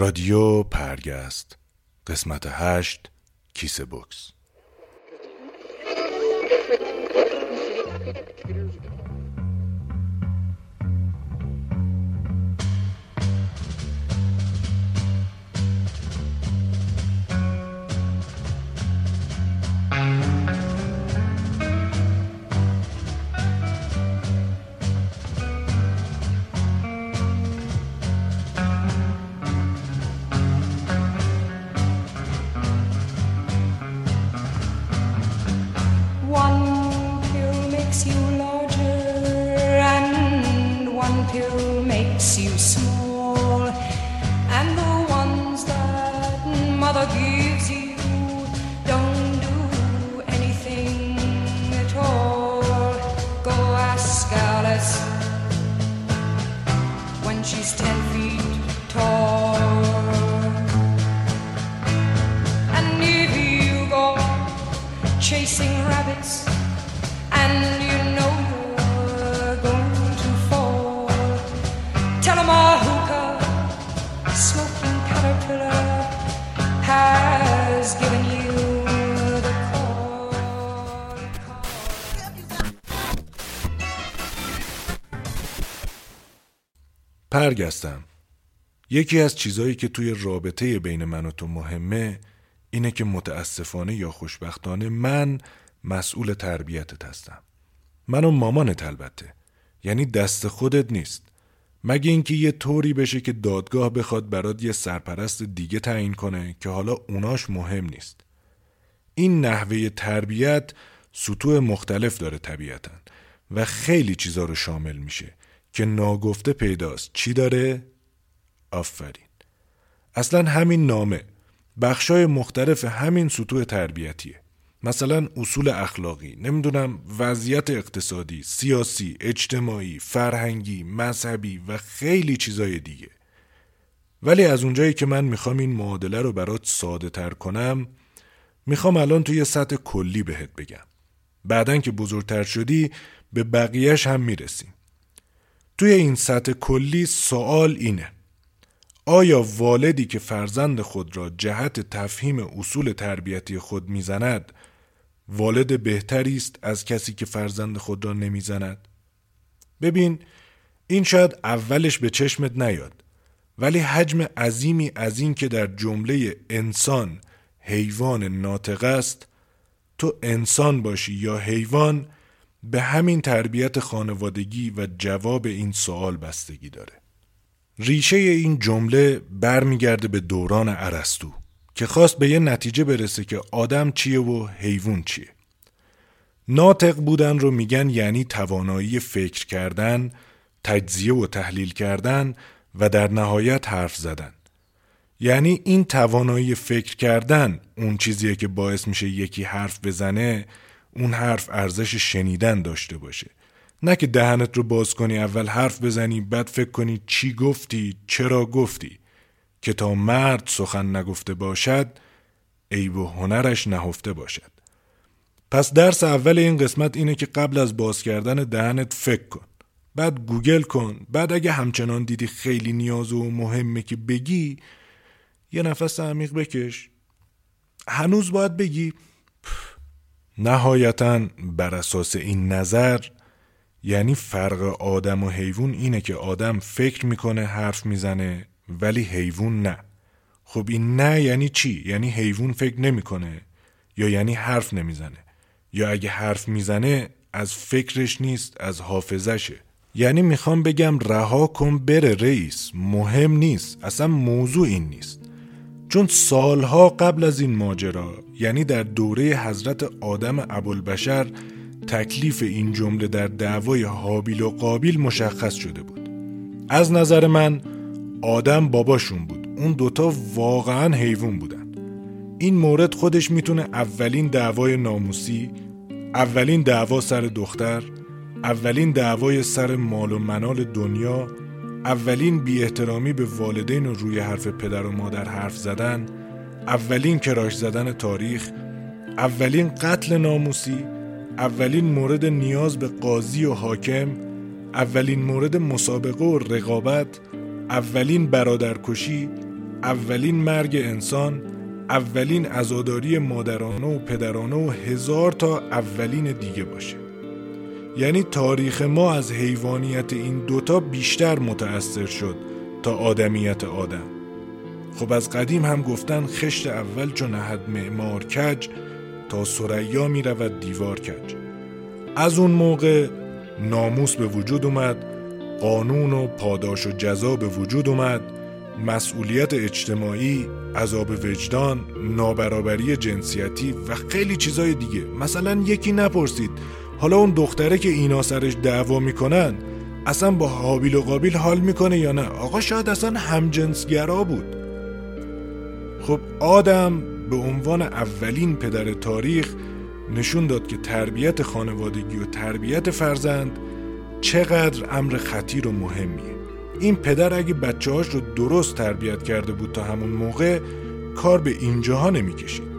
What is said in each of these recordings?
رادیو پرگست قسمت هشت کیسه بکس. پرگستم یکی از چیزایی که توی رابطه بین من و تو مهمه اینه که متاسفانه یا خوشبختانه من مسئول تربیتت هستم. من و مامانت البته. یعنی دست خودت نیست. مگه اینکه یه طوری بشه که دادگاه بخواد برات یه سرپرست دیگه تعیین کنه که حالا اوناش مهم نیست. این نحوه تربیت سطوح مختلف داره طبیعتا و خیلی چیزا رو شامل میشه که ناگفته پیداست. چی داره؟ آفرین. اصلا همین نامه بخشای مختلف همین سطوح تربیتیه. مثلا اصول اخلاقی نمی‌دونم وضعیت اقتصادی سیاسی اجتماعی فرهنگی مذهبی و خیلی چیزای دیگه. ولی از اونجایی که من می‌خوام این معادله رو برات ساده تر کنم می‌خوام الان توی سطح کلی بهت بگم. بعدن که بزرگتر شدی به بقیهش هم می‌رسیم. توی این سطح کلی سوال اینه. آیا والدی که فرزند خود را جهت تفهیم اصول تربیتی خود می‌زند والد بهتری است از کسی که فرزند خود را نمی‌زند. ببین این شاید اولش به چشمت نیاد ولی حجم عظیمی از این که در جمله انسان حیوان ناطق است تو انسان باشی یا حیوان به همین تربیت خانوادگی و جواب این سوال بستگی داره. ریشه این جمله برمیگرده به دوران ارسطو. که خواست به یه نتیجه برسه که آدم چیه و حیوان چیه. ناطق بودن رو میگن یعنی توانایی فکر کردن، تجزیه و تحلیل کردن و در نهایت حرف زدن. یعنی این توانایی فکر کردن اون چیزیه که باعث میشه یکی حرف بزنه اون حرف ارزش شنیدن داشته باشه. نه که دهنت رو باز کنی اول حرف بزنی بعد فکر کنی چی گفتی چرا گفتی. که تا مرد سخن نگفته باشد عیب و هنرش نهفته باشد. پس درس اول این قسمت اینه که قبل از باز کردن دهنت فکر کن. بعد گوگل کن. بعد اگه همچنان دیدی خیلی نیاز و مهمه که بگی یه نفس عمیق بکش. هنوز باید بگی نهایتا بر اساس این نظر یعنی فرق آدم و حیوان اینه که آدم فکر می‌کنه حرف می‌زنه ولی حیوان نه. خب این نه یعنی چی؟ یعنی حیوان فکر نمی‌کنه یا یعنی حرف نمی‌زنه. یا اگه حرف می‌زنه از فکرش نیست از حافظشه یعنی می‌خوام بگم رها کن بره رئیس. مهم نیست. اصلا موضوع این نیست. چون سالها قبل از این ماجرا یعنی در دوره حضرت آدم ابوالبشر تکلیف این جمله در دعوای حابیل و قابیل مشخص شده بود. از نظر من آدم باباشون بود. اون دوتا واقعا حیوان بودن. این مورد خودش می‌تونه اولین دعوای ناموسی اولین دعوا سر دختر اولین دعوای سر مال و منال دنیا اولین بی احترامی به والدین و روی حرف پدر و مادر حرف زدن اولین کراش زدن تاریخ اولین قتل ناموسی اولین مورد نیاز به قاضی و حاکم اولین مورد مسابقه و رقابت اولین برادرکشی اولین مرگ انسان اولین ازاداری مادرانه و پدرانه و هزار تا اولین دیگه باشه. یعنی تاریخ ما از حیوانیت این دوتا بیشتر متأثر شد تا آدمیت آدم. خب از قدیم هم گفتن خشت اول چون نهد معمار کج تا سریا می رود دیوار کج. از اون موقع ناموس به وجود اومد قانون و پاداش و جزا به وجود اومد مسئولیت اجتماعی، عذاب وجدان، نابرابری جنسیتی و خیلی چیزای دیگه. مثلا یکی نپرسید حالا اون دختره که اینا سرش دعوا می‌کنن اصلا با حابیل و قابیل حال می‌کنه یا نه؟ آقا شاید اصلا همجنسگرا بود. خب آدم به عنوان اولین پدر تاریخ نشون داد که تربیت خانوادگی و تربیت فرزند چقدر امر خطیر و مهمیه. این پدر اگه بچه رو درست تربیت کرده بود تا همون موقع کار به اینجاها نمی‌کشید.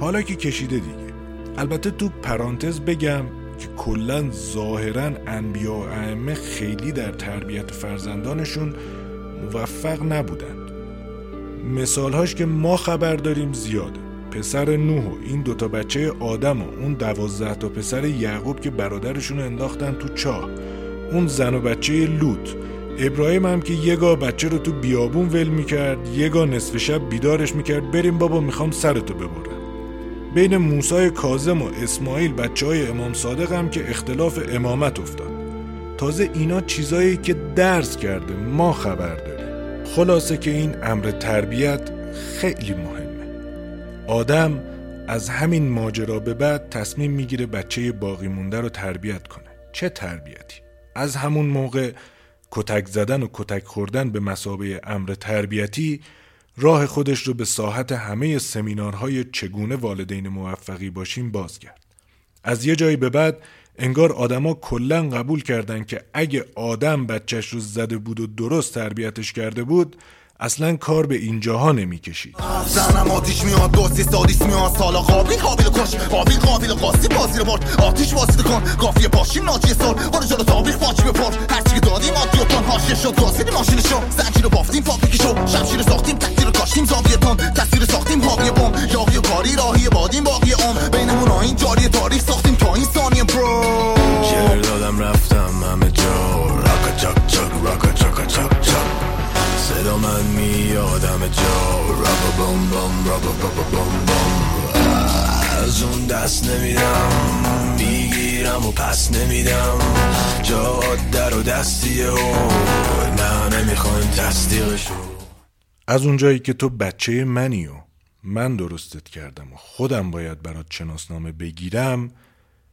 حالا که کشیده دیگه. البته تو پرانتز بگم که کلا ظاهرا انبیا و ائمه خیلی در تربیت فرزندانشون موفق نبودند. مثالهاش که ما خبر داریم زیاده. پسر نوح و این دوتا بچه آدم و اون دوازده تا پسر یعقوب که برادرشون انداختن تو چاه. اون زن و بچه لوط. ابراهیم هم که یه گاه بچه رو تو بیابون ول می‌کرد یه گاه نصف شب بیدارش می‌کرد بریم بابا می‌خوام سرتو ببرم. بین موسای کازم و اسماعیل بچه های امام صادق هم که اختلاف امامت افتاد. تازه اینا چیزایی که درس کرده ما خبر داریم. خلاصه که این امر تربیت خیلی مهمه. آدم از همین ماجرا به بعد تصمیم می‌گیره بچه باقی مونده رو تربیت کنه چه تربیتی؟ از همون موقع کتک زدن و کتک خوردن به مسابه امر تربیتی راه خودش رو به ساحت همه سمینارهای چگونه والدین موفقی باشیم باز کرد. از یه جایی به بعد انگار آدما کلا قبول کردن که اگه آدم بچهش رو زده بود و درست تربیتش کرده بود اصلا کار به اینجاها نمی‌کشید زنم آتیش میاد دوستی سادیس میاد سالا قابل قابل کش قابل قابل قاسی بازی رو برد. آتیش واسه کن قافیه باشیم ناجی سال. برو جلو تابیخ باچی بپر هرچی که دادیم آدی و تان هاشیه شد. گاسیدی ماشین شو. زنجیر رو بافتیم فابریکی شو. شمشیر ساختیم تکتیر رو کاشتیم زاویه تان تصویر ساختیم حاوی بم. یاقی و کاری راهی بادیم باقی عمر. بینمون این جاری تاریخ ساختیم تا این ثانیه برو. شعر دادم رفتم همه جا. راکا چاک چاک راکا چاک چاک. من میادم جا. رابا بوم بوم رابا بابا بوم بوم از اون دست نمیدم می‌گیرم و پس نمیدم. جا در و دستیه و نه نمی‌خوایم تصدیقشو. از اونجایی که تو بچه منی و من درستت کردم و خودم باید برات شناسنامه بگیرم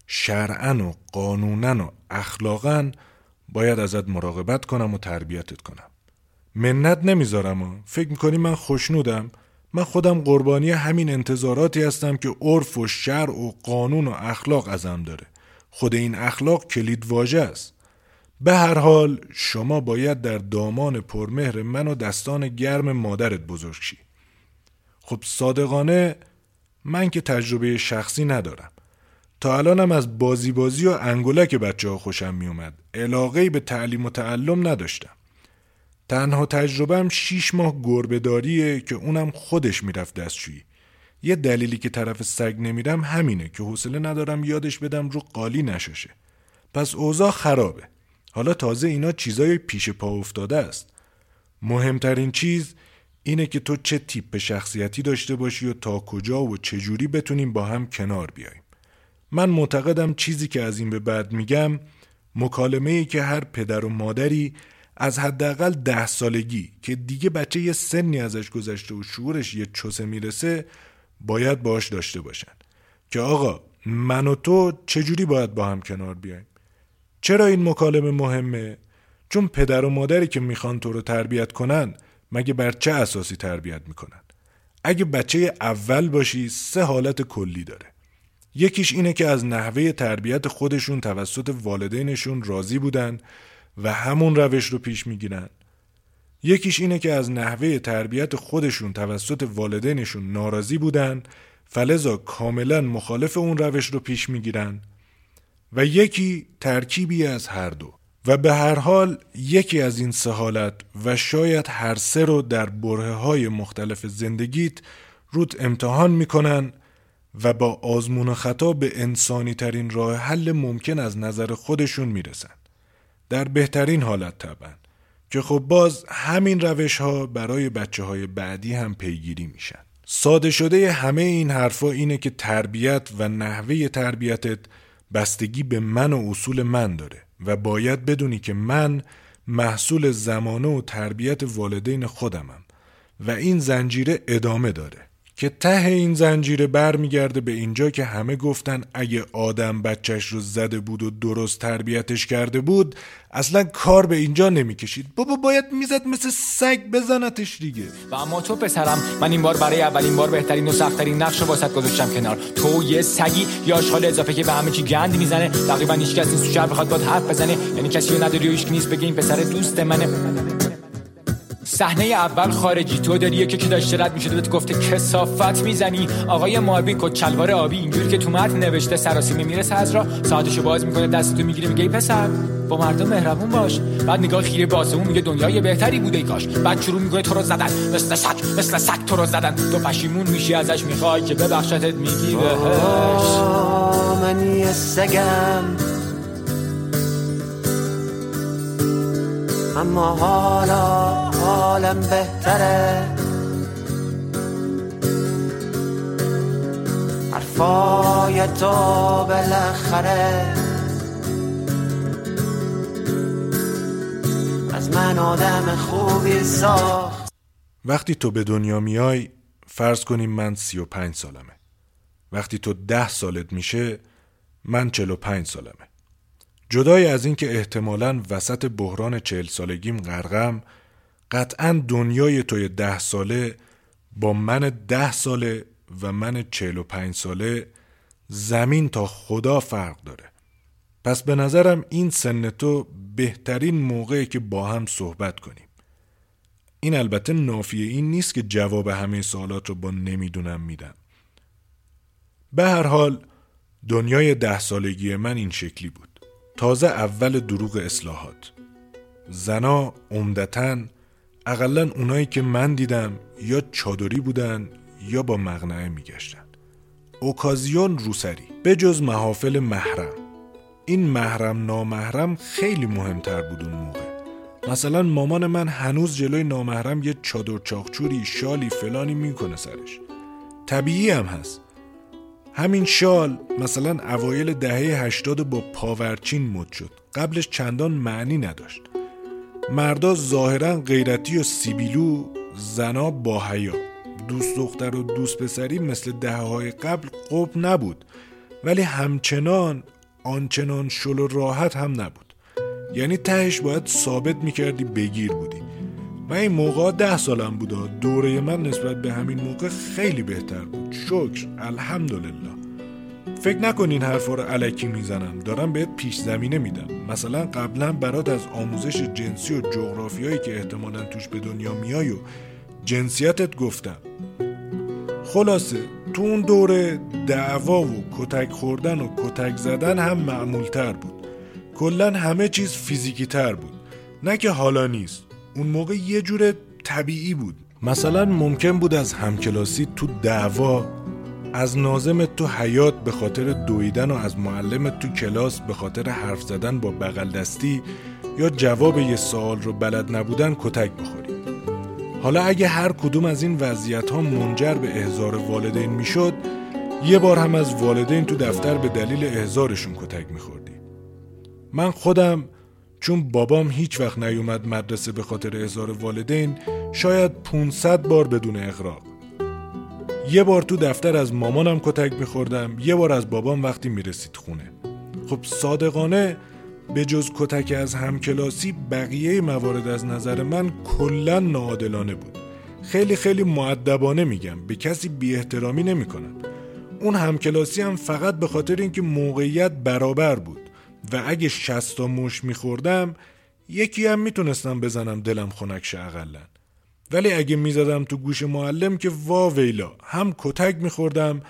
شرعا و قانونا و اخلاقا باید ازت مراقبت کنم و تربیتت کنم. منت نمی‌ذارم فکر می‌کنی من خوشنودم؟ من خودم قربانی همین انتظاراتی هستم که عرف و شرع و قانون و اخلاق ازم داره. خود این اخلاق کلید واژه است. به هر حال شما باید در دامان پرمهر من و دستان گرم مادرت بزرگ شی. خب صادقانه من که تجربه شخصی ندارم. تا الانم از بازی بازی و انگولک بچه ها خوشم می اومد علاقه به تعلیم و تعلم نداشتم. تنها تجربهم شیش ماه گربهداریه که اونم خودش می‌رفت دستشویی. یه دلیلی که طرف سگ نمیرم همینه که حوصله ندارم یادش بدم رو قالی نشاشه. پس اوضاع خرابه. حالا تازه اینا چیزای پیش پا افتاده است. مهمترین چیز اینه که تو چه تیپ شخصیتی داشته باشی و تا کجا و چجوری بتونیم با هم کنار بیایم. من معتقدم چیزی که از این به بعد میگم مکالمه ای که هر پدر و مادری از حداقل ده سالگی که دیگه بچه یه سنی ازش گذشته و شعورش یه چوسه می‌رسه باید باش داشته باشن که آقا من و تو چجوری باید با هم کنار بیایم چرا این مکالمه مهمه؟ چون پدر و مادری که می‌خوان تو رو تربیت کنن مگه بر چه اساسی تربیت می‌کنن؟ اگه بچه اول باشی سه حالت کلی داره یکیش اینه که از نحوه تربیت خودشون توسط والدینشون راضی بودن و همون روش رو پیش می‌گیرن. یکیش اینه که از نحوه تربیت خودشون توسط والدینشون ناراضی بودن فلزا کاملا مخالف اون روش رو پیش می‌گیرن. و یکی ترکیبی از هر دو. و به هر حال یکی از این سه حالت و شاید هر سه رو در بره های مختلف زندگیت روت امتحان می‌کنن و با آزمون خطا به انسانی ترین راه حل ممکن از نظر خودشون می‌رسن. در بهترین حالت طبعا که خب باز همین روش ها برای بچه های بعدی هم پیگیری میشن. ساده شده همه این حرفا اینه که تربیت و نحوه تربیتت بستگی به من و اصول من داره و باید بدونی که من محصول زمانه و تربیت والدین خودمم و این زنجیره ادامه داره. که ته این زنجیره برمیگرده به اینجا که همه گفتن اگه آدم بچهش رو زده بود و درست تربیتش کرده بود اصلا کار به اینجا نمی‌کشید. بابا باید می‌زد مثل سگ بزنتش دیگه. و اما تو پسرم من این بار برای اولین بار بهترین و سختترین نقش واسط گذاشتم کنار. تو یه سگی یا آشغال اضافه که به همه چی گند می‌زنه. تقریبا هیچ کس نیست بخواد باد حرف بزنه. یعنی کسی رو نداری و نیست بگه این پسر دوست منه. صحنه اول خارجی تو داری یکی که داشته رد می‌شده بهت گفته کسافت می‌زنی. آقای محبی کت چلوار آبی اینجوری که تو متن نوشته سراسیمه می‌رسه از را ساعتشو باز می‌کنه دستتو می‌گیره میگه ای پسر با مردم مهربون باش. بعد نگاه خیره به آسمون میگه دنیای بهتری بوده ای کاش. بعد شروع می‌کنه تو رو زدن مثل سگ مثل سگ تو رو زدن. تو پشیمون میشی ازش می‌خوای که ببخشتت میگی بهش من سگم. اما حالا حالم بهتره. حرفای تو بالاخره. از من آدم خوبی ساخت. وقتی تو به دنیا میای فرض کنیم من سی و پنج سالمه. وقتی تو ده سالت میشه من چل و پنج سالمه. جدای از اینکه احتمالا وسط بحران چهل سالگیم غرقم قطعا دنیای توی ده ساله با من ده ساله و من چهل و پنج ساله زمین تا خدا فرق داره. پس به نظرم این سن تو بهترین موقعی که با هم صحبت کنیم. این البته نافیه این نیست که جواب همه سوالات رو با نمی‌دونم میدم. به هر حال دنیای ده سالگی من این شکلی بود. تازه اول دروغ اصلاحات. زنا عمدتا اقلا اونایی که من دیدم یا چادری بودن یا با مغنعه میگشتن. اوکازیون روسری به جز محافل محرم. این محرم نامحرم خیلی مهمتر بود اون موقع. مثلا مامان من هنوز جلوی نامحرم یه چادر چاخچوری شالی فلانی می‌کنه سرش. طبیعی هم هست. همین شال مثلا اوایل دهه هشتاد با پاورچین مد شد. قبلش چندان معنی نداشت. مردا ظاهرا غیرتی و سیبیلو زنا با حیا. دوست دختر و دوست پسری مثل دهه های قبل قب نبود. ولی همچنان آنچنان شل و راحت هم نبود. یعنی تهش باید ثابت می‌کردی بگیر بودی. و این موقع ده سالم بودا. دوره من نسبت به همین موقع خیلی بهتر بود. شکر. الحمدلله. فکر نکن این حرفا رو علکی می‌زنم دارم بهت پیش زمینه میدم مثلا قبلا برات از آموزش جنسی و جغرافیایی که احتمالا توش به دنیا میای و جنسیتت گفتم. خلاصه تو اون دوره دعوا و کتک خوردن و کتک زدن هم معمولتر بود. کلا همه چیز فیزیکی تر بود. نه که حالا نیست. اون موقع یه جور طبیعی بود. مثلا ممکن بود از همکلاسی تو دعوا از نازمت تو حیات به خاطر دویدن و از معلمت تو کلاس به خاطر حرف زدن با بغل دستی یا جواب یه سوال رو بلد نبودن کتک بخوری حالا اگه هر کدوم از این وضعیت ها منجر به احضار والدین می‌شد یه بار هم از والدین تو دفتر به دلیل احضارشون کتک میخوردی من خودم چون بابام هیچ وقت نیومد مدرسه به خاطر احضار والدین شاید 500 بار بدون اقراق یه بار تو دفتر از مامانم کتک میخوردم. یه بار از بابام وقتی می‌رسید خونه. خب صادقانه به جز کتک از همکلاسی بقیه موارد از نظر من کلا ناعادلانه بود. خیلی خیلی معدبانه میگم. به کسی بی احترامی نمی‌کنم. اون همکلاسی هم فقط به خاطر اینکه موقعیت برابر بود و اگه شستا مش میخوردم یکی هم می‌تونستم بزنم دلم خنک شه اقلا. ولی اگه می‌زدم تو گوش معلم که وا ویلا هم کتک میخوردم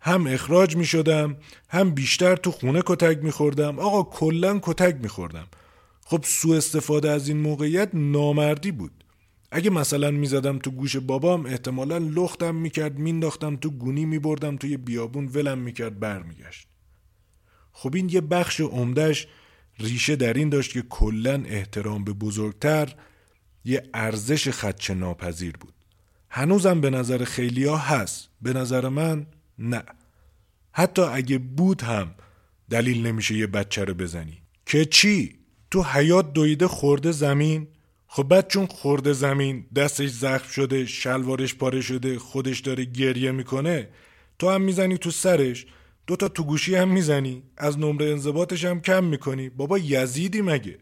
هم اخراج می‌شدم هم بیشتر تو خونه کتک میخوردم. آقا کلا کتک میخوردم. خب سوء استفاده از این موقعیت نامردی بود. اگه مثلا می‌زدم تو گوش بابام احتمالا لختم می‌کرد مینداختم تو گونی میبردم توی بیابون ولم می‌کرد برمیگشت. خب این یه بخش عمدهش ریشه در این داشت که کلا احترام به بزرگتر یه ارزش خدچه ناپذیر بود. هنوزم به نظر خیلیا هست به نظر من نه. حتی اگه بود هم دلیل نمیشه یه بچه رو بزنی. که چی؟ تو حیات دویده خورده زمین؟ خب بعد چون خورده زمین دستش زخم شده شلوارش پاره شده خودش داره گریه می‌کنه تو هم می‌زنی تو سرش. دوتا تو گوشی هم می‌زنی. از نمره انضباطش هم کم می‌کنی. بابا یزیدی مگه؟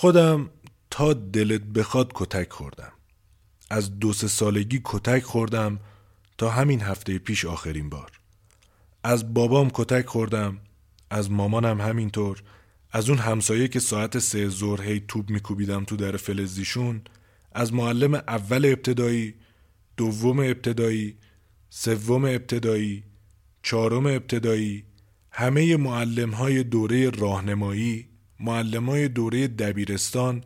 خودم تا دلت بخواد کتک خوردم. از دو سه سالگی کتک خوردم تا همین هفته پیش آخرین بار. از بابام کتک خوردم از مامانم همینطور. از اون همسایه که ساعت سه ظهر هی توپ میکوبیدم تو در فلزیشون. از معلم اول ابتدایی دوم ابتدایی سوم ابتدایی چهارم ابتدایی همه معلم های دوره راهنمایی معلم های دوره دبیرستان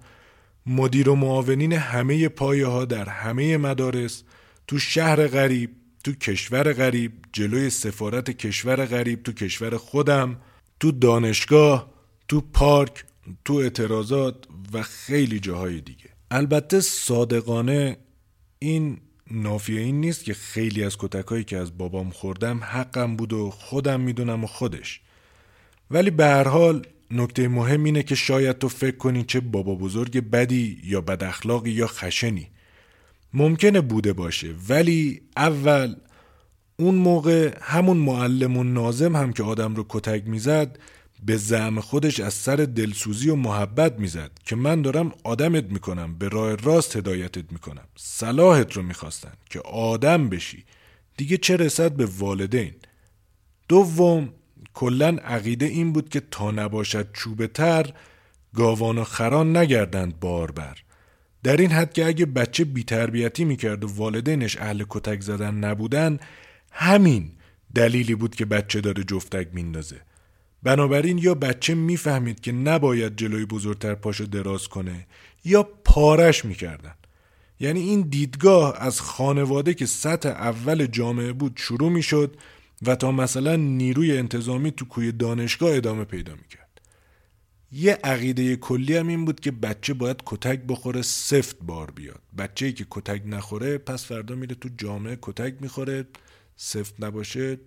مدیر و معاونین همه پایه ها در همه مدارس تو شهر غریب تو کشور غریب جلوی سفارت کشور غریب تو کشور خودم تو دانشگاه تو پارک تو اعتراضات و خیلی جاهای دیگه. البته صادقانه این نافیه این نیست که خیلی از کتکایی که از بابام خوردم حقم بود و خودم می‌دونم و خودش. ولی به هر حال نکته مهم اینه که شاید تو فکر کنی چه بابا بزرگ بدی یا بد اخلاقی یا خشنی. ممکنه بوده باشه ولی اول اون موقع همون معلم و نازم هم که آدم رو کتک می‌زد به زعم خودش از سر دلسوزی و محبت می‌زد که من دارم آدمت می‌کنم به راه راست هدایتت می‌کنم. صلاحت رو می‌خواستن که آدم بشی. دیگه چه رسد به والدین؟ دوم کلا عقیده این بود که تا نباشد چوبه تر گاوان و خران نگردند باربر در این حد که اگه بچه بیتربیتی می‌کرد و والدینش اهل کتک زدن نبودن همین دلیلی بود که بچه داره جفتک میندازه. بنابراین یا بچه می‌فهمید که نباید جلوی بزرگتر پاشو دراز کنه یا پارش می‌کردن. یعنی این دیدگاه از خانواده که سطح اول جامعه بود شروع می‌شد و تا مثلا نیروی انتظامی تو کوی دانشگاه ادامه پیدا می‌کرد. یه عقیده کلی هم این بود که بچه باید کتک بخوره سفت بار بیاد. بچه که کتک نخوره پس فردا میره تو جامعه کتک می‌خوره سفت نباشه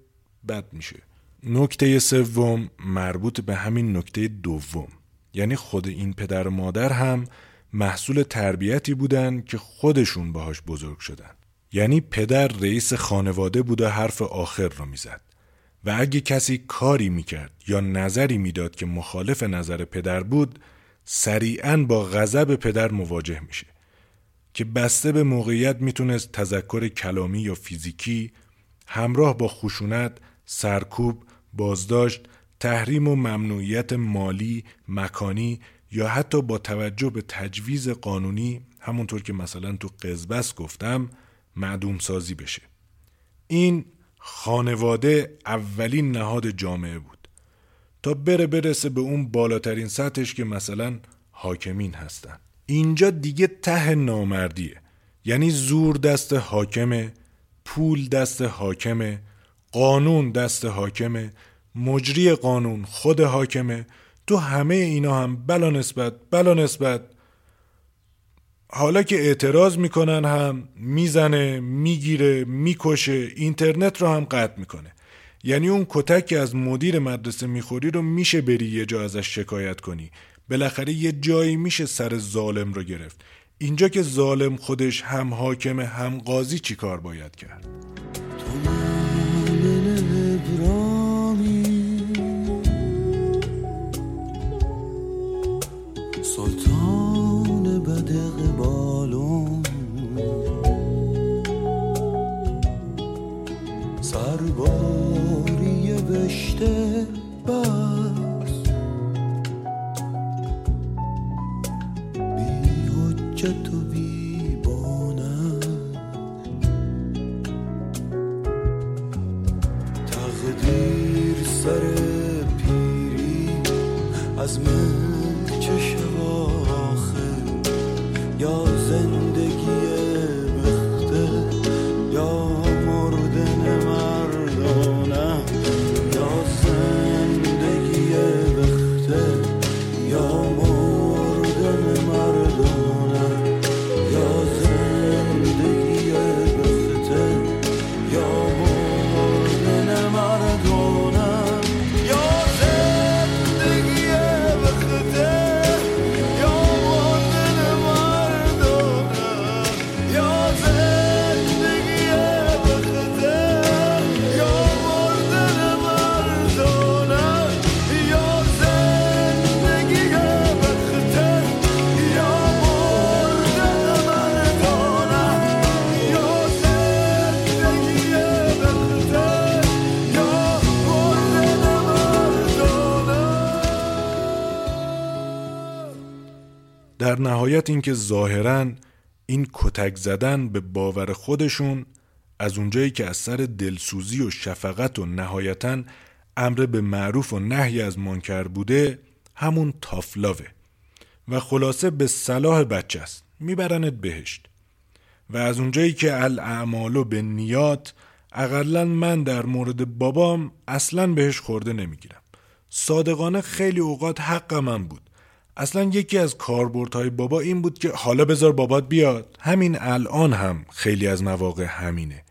بد میشه. نکته سوم مربوط به همین نکته دوم. یعنی خود این پدر و مادر هم محصول تربیتی بودن که خودشون باهاش بزرگ شدن. یعنی پدر رئیس خانواده بود و حرف آخر رو می‌زد. و اگه کسی کاری می‌کرد یا نظری می‌داد که مخالف نظر پدر بود سریعا با غضب پدر مواجه میشه. که بسته به موقعیت می‌تونست تذکر کلامی یا فیزیکی همراه با خشونت، سرکوب، بازداشت، تحریم و ممنوعیت مالی، مکانی یا حتی با توجه به تجویز قانونی همونطور که مثلا تو قزبس گفتم معدوم سازی بشه. این خانواده اولین نهاد جامعه بود. تا بره برسه به اون بالاترین سطحش که مثلا حاکمین هستن. اینجا دیگه ته نامردیه. یعنی زور دست حاکمه پول دست حاکمه قانون دست حاکمه مجری قانون خود حاکمه تو همه اینا هم بلا نسبت بلا نسبت حالا که اعتراض می‌کنن هم می‌زنه می‌گیره می‌کشه اینترنت رو هم قطع می‌کنه. یعنی اون کتک از مدیر مدرسه می‌خوری رو میشه بری یه جا ازش شکایت کنی. بالاخره یه جایی میشه سر ظالم رو گرفت. اینجا که ظالم خودش هم حاکم هم قاضی چی کار باید کرد؟ از من چه در نهایت اینکه ظاهرا این کتک زدن به باور خودشون از اونجایی که از سر دلسوزی و شفقت و نهایتا امر به معروف و نهی از منکر بوده همون تافلاوه. و خلاصه به صلاح بچه است. میبرنت بهشت. و از اونجایی که الاعمال به نیات اقلا من در مورد بابام اصلا بهش خورده نمی‌گیرم. صادقانه خیلی اوقات حق من بود. اصلا یکی از کاربردهای بابا این بود که حالا بذار بابات بیاد. همین الان هم خیلی از مواقع همینه.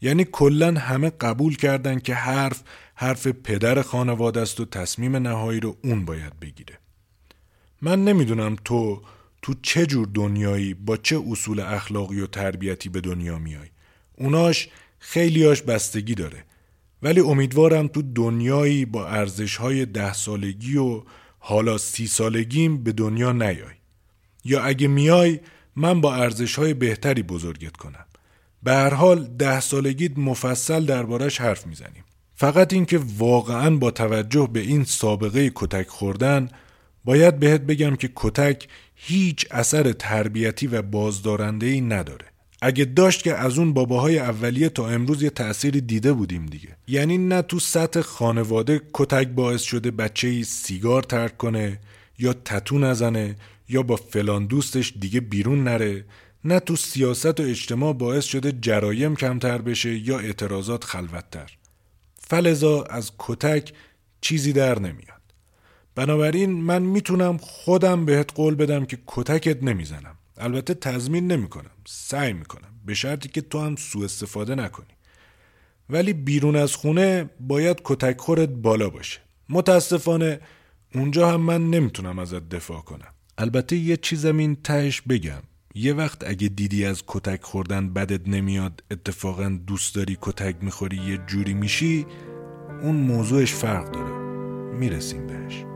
یعنی کلا همه قبول کردن که حرف حرف پدر خانواده است و تصمیم نهایی رو اون باید بگیره. من نمی‌دونم تو تو چه جور دنیایی با چه اصول اخلاقی و تربیتی به دنیا میای. اوناش خیلیاش بستگی داره. ولی امیدوارم تو دنیایی با ارزش های ده سالگی و حالا سی سالگیم به دنیا نیای. یا اگه میای من با ارزش های بهتری بزرگت کنم. به هر حال ده سالگیت مفصل دربارش حرف می‌زنیم. فقط اینکه واقعا با توجه به این سابقه کتک خوردن باید بهت بگم که کتک هیچ اثر تربیتی و بازدارنده ای نداره. اگه داشت که از اون باباهای اولیه تا امروز یه تأثیری دیده بودیم دیگه. یعنی نه تو سطح خانواده کتک باعث شده بچه سیگار ترک کنه یا تتو نزنه یا با فلان دوستش دیگه بیرون نره. نه تو سیاست و اجتماع باعث شده جرایم کمتر بشه یا اعتراضات خلوتتر. فلزا از کتک چیزی در نمیاد. بنابراین من می‌تونم خودم بهت قول بدم که کتکت نمی‌زنم. البته تضمین نمی‌کنم سعی می‌کنم. به شرطی که تو هم سوء استفاده نکنی. ولی بیرون از خونه باید کتک خورت بالا باشه. متاسفانه اونجا هم من نمی‌تونم ازت دفاع کنم. البته یه چیزم این تهش بگم. یه وقت اگه دیدی از کتک خوردن بدت نمیاد اتفاقا دوست داری کتک می‌خوری یه جوری میشی اون موضوعش فرق داره. می‌رسیم بهش.